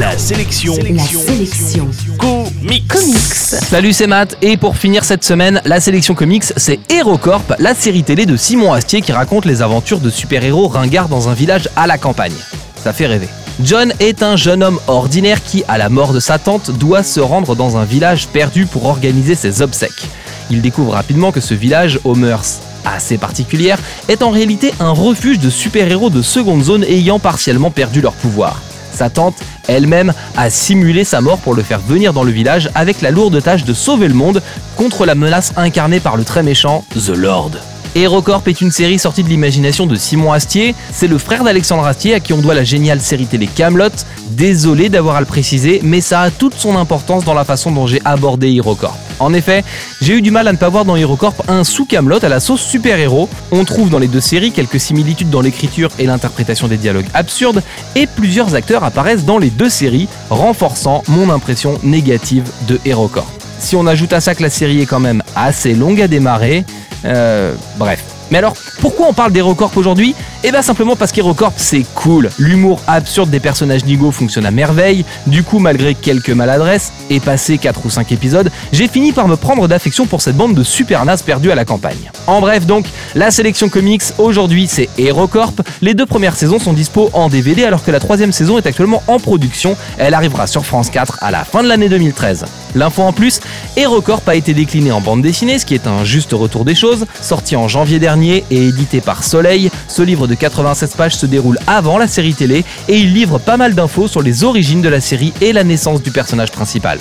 La sélection. La sélection. Comics. Comics. Salut, c'est Matt. Et pour finir cette semaine, la sélection comics, c'est HeroCorp, la série télé de Simon Astier qui raconte les aventures de super-héros ringards dans un village à la campagne. Ça fait rêver. John est un jeune homme ordinaire qui, à la mort de sa tante, doit se rendre dans un village perdu pour organiser ses obsèques. Il découvre rapidement que ce village, aux mœurs assez particulières, est en réalité un refuge de super-héros de seconde zone ayant partiellement perdu leur pouvoir. Sa tante, elle-même, a simulé sa mort pour le faire venir dans le village avec la lourde tâche de sauver le monde contre la menace incarnée par le très méchant The Lord. HeroCorp est une série sortie de l'imagination de Simon Astier. C'est le frère d'Alexandre Astier à qui on doit la géniale série télé Camelot. Désolé d'avoir à le préciser, mais ça a toute son importance dans la façon dont j'ai abordé HeroCorp. En effet, j'ai eu du mal à ne pas voir dans HeroCorp un sous Camelot à la sauce super-héros. On trouve dans les deux séries quelques similitudes dans l'écriture et l'interprétation des dialogues absurdes, et plusieurs acteurs apparaissent dans les deux séries, renforçant mon impression négative de HeroCorp. Si on ajoute à ça que la série est quand même assez longue à démarrer, euh, bref. Mais alors, pourquoi on parle d'HeroCorp aujourd'hui? Eh bien simplement parce qu'HeroCorp c'est cool. L'humour absurde des personnages Nigo fonctionne à merveille. Du coup, malgré quelques maladresses, et passé 4 ou 5 épisodes, j'ai fini par me prendre d'affection pour cette bande de super nazes perdus à la campagne. En bref donc, la sélection comics aujourd'hui c'est HeroCorp. Les deux premières saisons sont dispo en DVD alors que la troisième saison est actuellement en production. Elle arrivera sur France 4 à la fin de l'année 2013. L'info en plus, HeroCorp a été décliné en bande dessinée, ce qui est un juste retour des choses. Sorti en janvier dernier et édité par Soleil, ce livre de 96 pages se déroule avant la série télé et il livre pas mal d'infos sur les origines de la série et la naissance du personnage principal.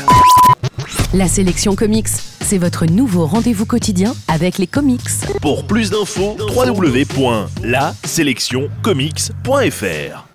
La sélection comics, c'est votre nouveau rendez-vous quotidien avec les comics. Pour plus d'infos, www.laselectioncomics.fr